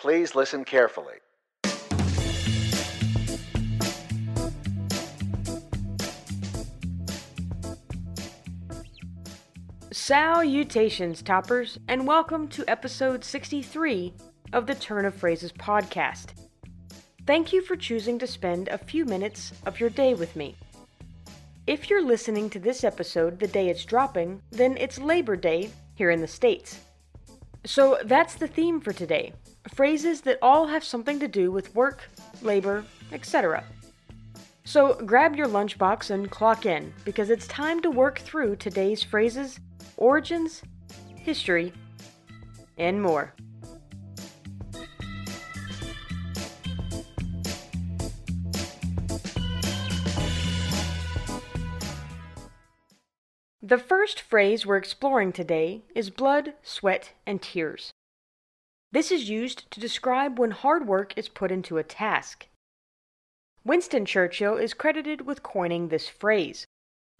Please listen carefully. Salutations, toppers, and welcome to episode 63 of the Turn of Phrases podcast. Thank you for choosing to spend a few minutes of your day with me. If you're listening to this episode the day it's dropping, then it's Labor Day here in the States. So that's the theme for today phrases that all have something to do with work, labor, etc. So grab your lunchbox and clock in because it's time to work through today's phrases, origins, history, and more. The first phrase we're exploring today is blood, sweat, and tears. This is used to describe when hard work is put into a task. Winston Churchill is credited with coining this phrase,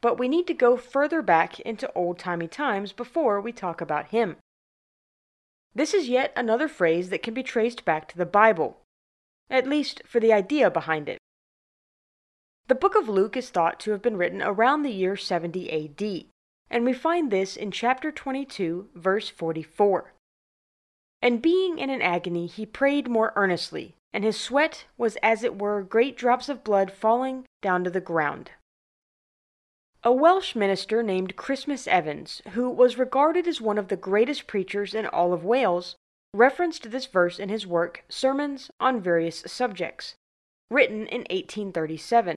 but we need to go further back into old timey times before we talk about him. This is yet another phrase that can be traced back to the Bible, at least for the idea behind it. The book of Luke is thought to have been written around the year 70 AD, and we find this in chapter 22, verse 44. And being in an agony, he prayed more earnestly, and his sweat was as it were great drops of blood falling down to the ground. A Welsh minister named Christmas Evans, who was regarded as one of the greatest preachers in all of Wales, referenced this verse in his work Sermons on Various Subjects, written in 1837.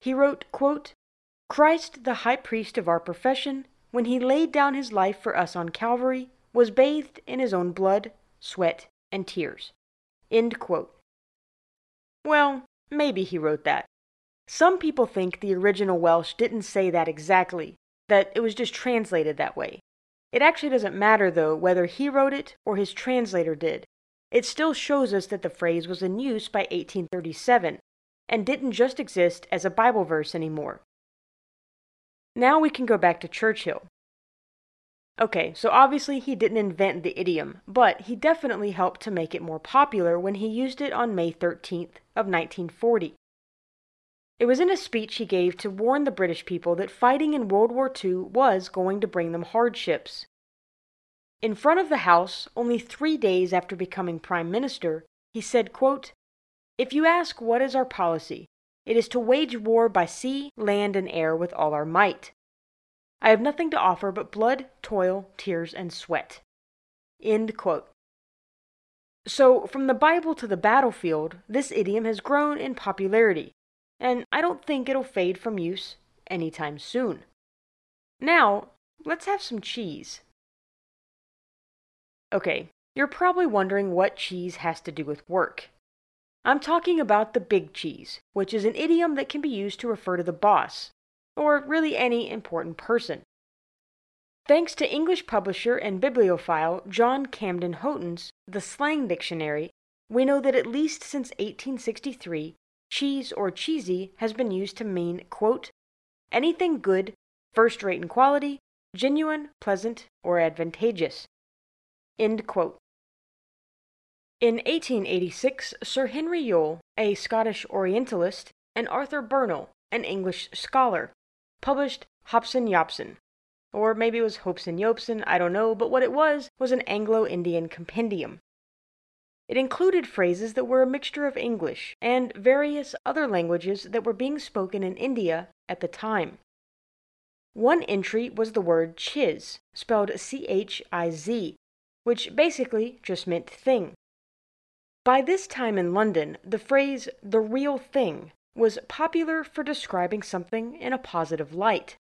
He wrote, quote, Christ, the high priest of our profession, when he laid down his life for us on Calvary, was bathed in his own blood, sweat, and tears. Well, maybe he wrote that. Some people think the original Welsh didn't say that exactly, that it was just translated that way. It actually doesn't matter, though, whether he wrote it or his translator did. It still shows us that the phrase was in use by 1837 and didn't just exist as a Bible verse anymore. Now we can go back to Churchill. Okay, so obviously he didn't invent the idiom, but he definitely helped to make it more popular when he used it on May 13th of 1940. It was in a speech he gave to warn the British people that fighting in World War II was going to bring them hardships. In front of the House, only three days after becoming Prime Minister, he said, quote, If you ask what is our policy, it is to wage war by sea, land, and air with all our might. I have nothing to offer but blood, toil, tears, and sweat. End quote. So, from the Bible to the battlefield, this idiom has grown in popularity, and I don't think it'll fade from use anytime soon. Now, let's have some cheese. Okay, you're probably wondering what cheese has to do with work. I'm talking about the big cheese, which is an idiom that can be used to refer to the boss, or really any important person. Thanks to English publisher and bibliophile John Camden Hotten's The Slang Dictionary, we know that at least since 1863, cheese or cheesy has been used to mean, quote, anything good, first rate in quality, genuine, pleasant, or advantageous. End quote. In 1886, Sir Henry Yule, a Scottish Orientalist, and Arthur Burnell, an English scholar, published Hobson Yopson. Or maybe it was Hobson Yopson, I don't know, but what it was was an Anglo Indian compendium. It included phrases that were a mixture of English and various other languages that were being spoken in India at the time. One entry was the word chiz, spelled C H I Z, which basically just meant thing. By this time in London, the phrase the real thing was popular for describing something in a positive light.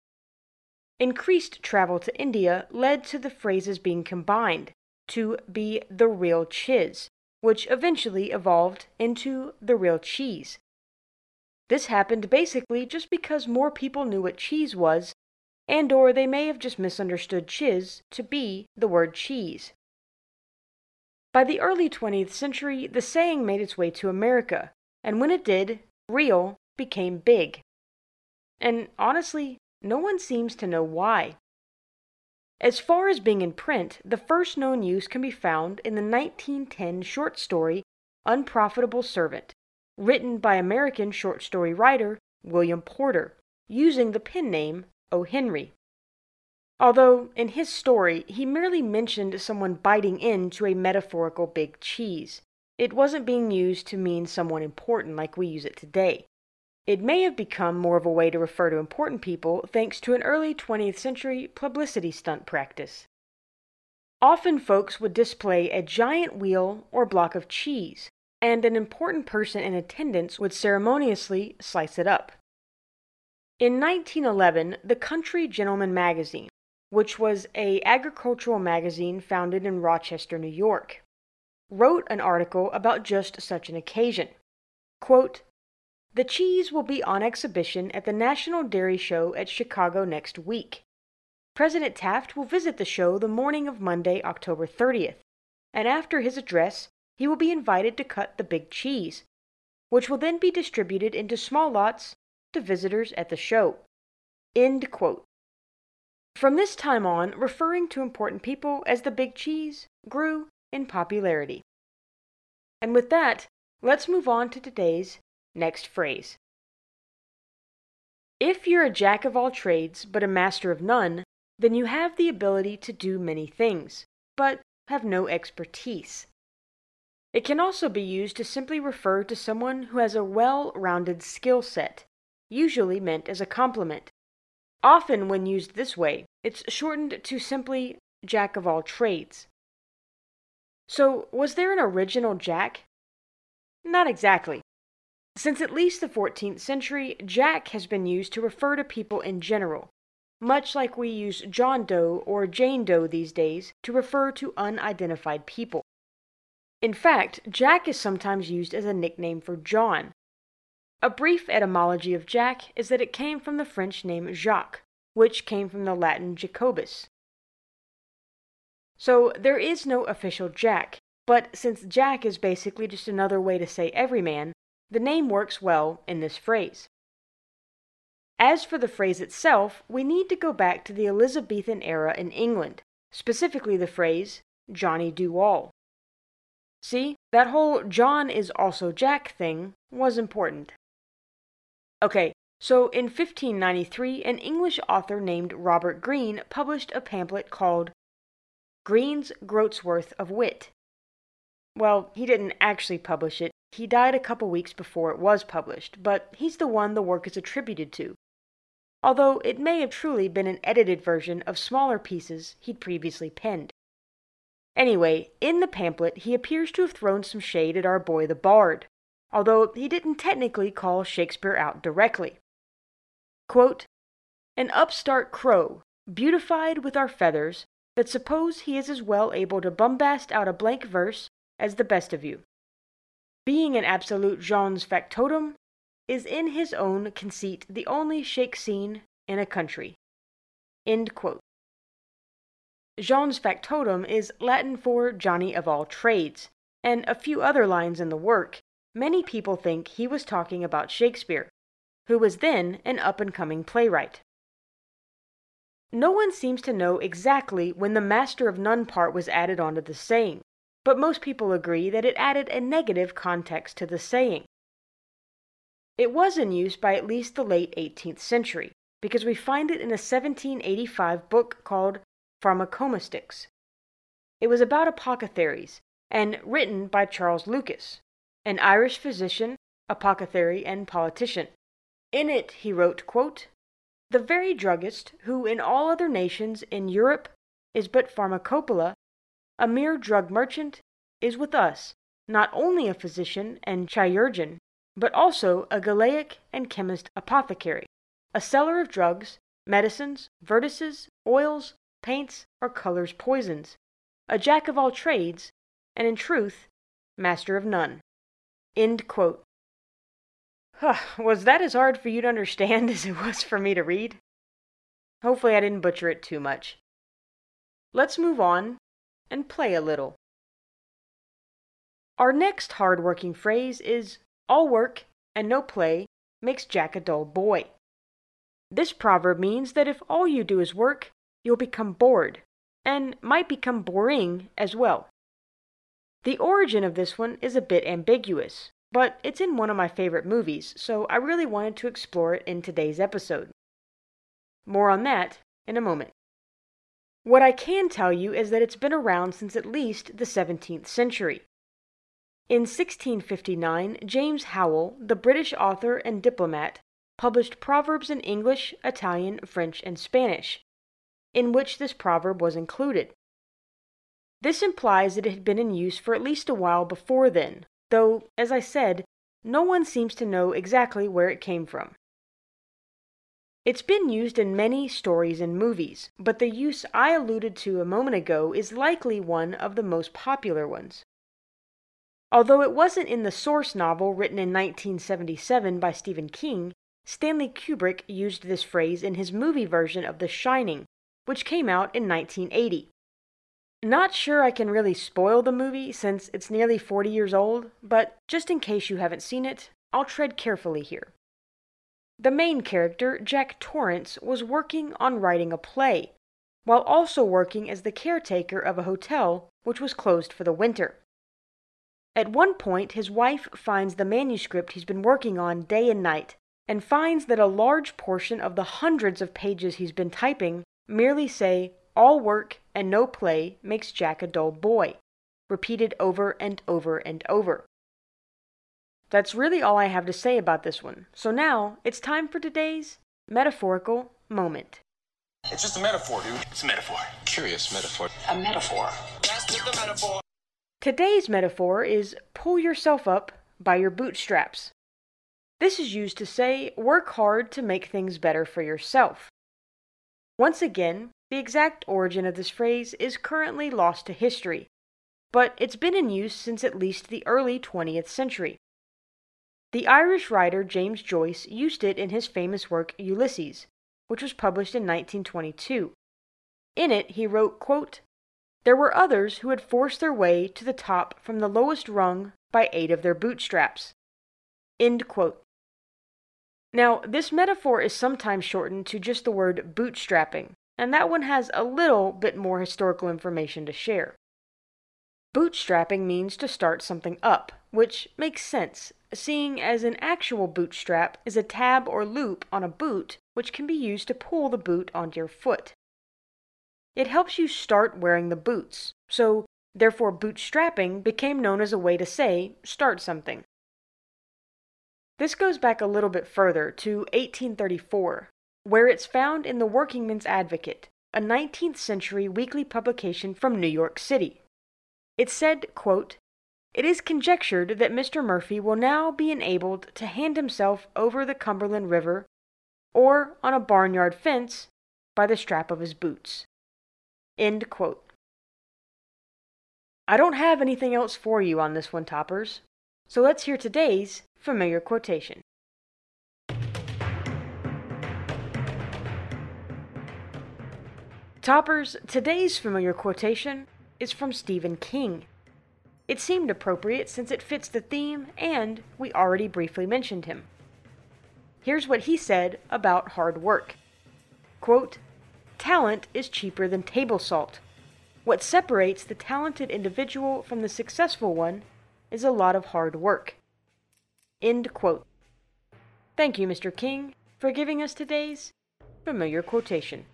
Increased travel to India led to the phrases being combined to be the real chiz, which eventually evolved into the real cheese. This happened basically just because more people knew what cheese was, and or they may have just misunderstood chiz to be the word cheese. By the early 20th century, the saying made its way to America, and when it did, real became big. And honestly, no one seems to know why. As far as being in print, the first known use can be found in the 1910 short story Unprofitable Servant, written by American short story writer William Porter, using the pen name O. Henry. Although, in his story, he merely mentioned someone biting into a metaphorical big cheese. It wasn't being used to mean someone important like we use it today. It may have become more of a way to refer to important people thanks to an early 20th century publicity stunt practice. Often folks would display a giant wheel or block of cheese, and an important person in attendance would ceremoniously slice it up. In 1911, the Country Gentleman magazine, which was a agricultural magazine founded in Rochester, New York, wrote an article about just such an occasion. Quote, the cheese will be on exhibition at the National Dairy Show at Chicago next week. President Taft will visit the show the morning of Monday, October 30th, and after his address, he will be invited to cut the big cheese, which will then be distributed into small lots to visitors at the show. End quote. From this time on, referring to important people as the big cheese grew in popularity. And with that, let's move on to today's Next phrase. If you're a jack of all trades but a master of none, then you have the ability to do many things, but have no expertise. It can also be used to simply refer to someone who has a well rounded skill set, usually meant as a compliment. Often, when used this way, it's shortened to simply jack of all trades. So, was there an original jack? Not exactly. Since at least the 14th century, Jack has been used to refer to people in general, much like we use John Doe or Jane Doe these days to refer to unidentified people. In fact, Jack is sometimes used as a nickname for John. A brief etymology of Jack is that it came from the French name Jacques, which came from the Latin Jacobus. So there is no official Jack, but since Jack is basically just another way to say everyman, the name works well in this phrase. As for the phrase itself, we need to go back to the Elizabethan era in England, specifically the phrase Johnny do all. See, that whole John is also Jack thing was important. Okay, so in 1593, an English author named Robert Greene published a pamphlet called Greene's Groatsworth of Wit. Well, he didn't actually publish it, he died a couple weeks before it was published, but he's the one the work is attributed to, although it may have truly been an edited version of smaller pieces he'd previously penned. Anyway, in the pamphlet, he appears to have thrown some shade at our boy the Bard, although he didn't technically call Shakespeare out directly. Quote, An upstart crow, beautified with our feathers, that suppose he is as well able to bombast out a blank verse as the best of you being an absolute gens factotum, is in his own conceit the only shake scene in a country. Gens factotum is Latin for Johnny of all trades, and a few other lines in the work, many people think he was talking about Shakespeare, who was then an up and coming playwright. No one seems to know exactly when the master of none part was added onto the saying, but most people agree that it added a negative context to the saying. It was in use by at least the late 18th century, because we find it in a 1785 book called Pharmacomastix. It was about apothecaries, and written by Charles Lucas, an Irish physician, apothecary, and politician. In it he wrote, quote, The very druggist who in all other nations in Europe is but pharmacopola a mere drug merchant, is with us not only a physician and chirurgeon, but also a Galenic and chemist apothecary, a seller of drugs, medicines, vertices, oils, paints, or colors poisons, a jack of all trades, and in truth, master of none. Quote. was that as hard for you to understand as it was for me to read? Hopefully, I didn't butcher it too much. Let's move on and play a little. Our next hard-working phrase is all work and no play makes Jack a dull boy. This proverb means that if all you do is work, you'll become bored, and might become boring as well. The origin of this one is a bit ambiguous, but it's in one of my favorite movies, so I really wanted to explore it in today's episode. More on that in a moment. What I can tell you is that it's been around since at least the 17th century. In 1659, James Howell, the British author and diplomat, published proverbs in English, Italian, French, and Spanish, in which this proverb was included. This implies that it had been in use for at least a while before then, though, as I said, no one seems to know exactly where it came from. It's been used in many stories and movies, but the use I alluded to a moment ago is likely one of the most popular ones. Although it wasn't in the source novel written in 1977 by Stephen King, Stanley Kubrick used this phrase in his movie version of The Shining, which came out in 1980. Not sure I can really spoil the movie since it's nearly 40 years old, but just in case you haven't seen it, I'll tread carefully here. The main character, Jack Torrance, was working on writing a play, while also working as the caretaker of a hotel which was closed for the winter. At one point, his wife finds the manuscript he's been working on day and night, and finds that a large portion of the hundreds of pages he's been typing merely say, All work and no play makes Jack a dull boy, repeated over and over and over. That's really all I have to say about this one. So now it's time for today's metaphorical moment. It's just a metaphor, dude. It's a metaphor. Curious metaphor. A metaphor. That's just a metaphor. Today's metaphor is pull yourself up by your bootstraps. This is used to say work hard to make things better for yourself. Once again, the exact origin of this phrase is currently lost to history, but it's been in use since at least the early 20th century. The Irish writer James Joyce used it in his famous work Ulysses, which was published in 1922. In it, he wrote, quote, There were others who had forced their way to the top from the lowest rung by aid of their bootstraps. End quote. Now, this metaphor is sometimes shortened to just the word bootstrapping, and that one has a little bit more historical information to share. Bootstrapping means to start something up, which makes sense, seeing as an actual bootstrap is a tab or loop on a boot which can be used to pull the boot onto your foot. It helps you start wearing the boots, so therefore bootstrapping became known as a way to say start something. This goes back a little bit further to 1834, where it's found in the Workingman's Advocate, a 19th century weekly publication from New York City. It said, quote, It is conjectured that Mr. Murphy will now be enabled to hand himself over the Cumberland River or on a barnyard fence by the strap of his boots. End quote. I don't have anything else for you on this one, Toppers, so let's hear today's familiar quotation. Toppers, today's familiar quotation is from Stephen King. It seemed appropriate since it fits the theme and we already briefly mentioned him. Here's what he said about hard work Quote, Talent is cheaper than table salt. What separates the talented individual from the successful one is a lot of hard work. End quote. Thank you, Mr. King, for giving us today's familiar quotation.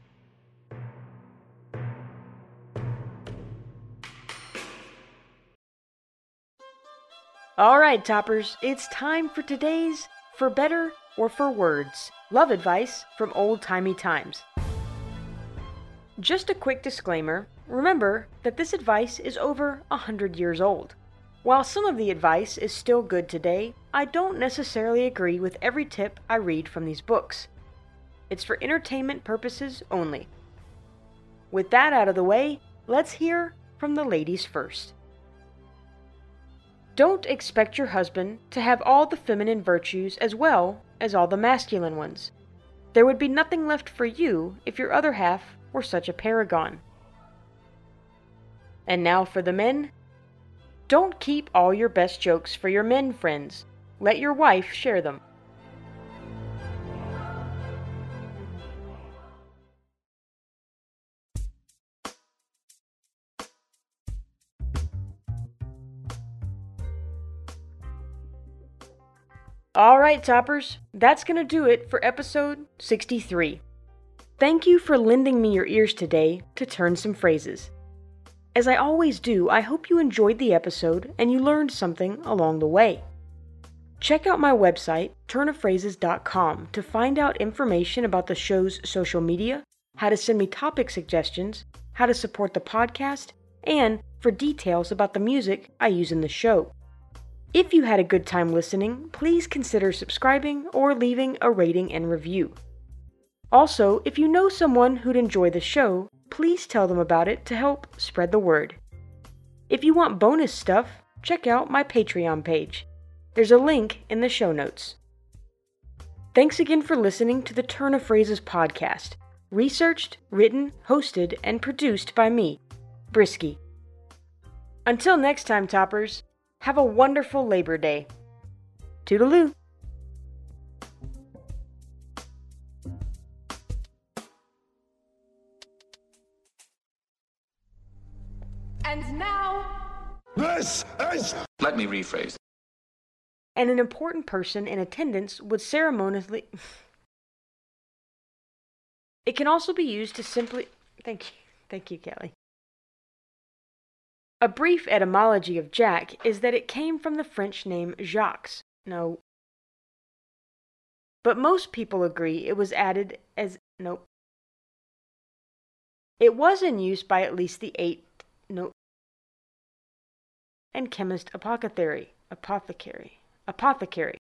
All right, toppers, it's time for today's For Better or For Words love advice from old timey times. Just a quick disclaimer remember that this advice is over a hundred years old. While some of the advice is still good today, I don't necessarily agree with every tip I read from these books. It's for entertainment purposes only. With that out of the way, let's hear from the ladies first. Don't expect your husband to have all the feminine virtues as well as all the masculine ones. There would be nothing left for you if your other half were such a paragon. And now for the men. Don't keep all your best jokes for your men friends. Let your wife share them. Alright, Toppers, that's gonna do it for episode 63. Thank you for lending me your ears today to turn some phrases. As I always do, I hope you enjoyed the episode and you learned something along the way. Check out my website, turnofphrases.com, to find out information about the show's social media, how to send me topic suggestions, how to support the podcast, and for details about the music I use in the show. If you had a good time listening, please consider subscribing or leaving a rating and review. Also, if you know someone who'd enjoy the show, please tell them about it to help spread the word. If you want bonus stuff, check out my Patreon page. There's a link in the show notes. Thanks again for listening to the Turn of Phrases podcast, researched, written, hosted, and produced by me, Brisky. Until next time, Toppers, have a wonderful Labor Day. Toodaloo. And now, This is Let me rephrase. And an important person in attendance would ceremoniously. It can also be used to simply. Thank you. Thank you, Kelly. A brief etymology of Jack is that it came from the French name Jacques. No. But most people agree it was added as. Nope. It was in use by at least the 8th. Nope. And chemist apothecary. Apothecary. Apothecary.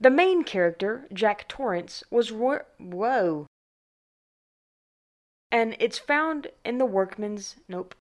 The main character, Jack Torrance, was ro- whoa. And it's found in the workman's nope.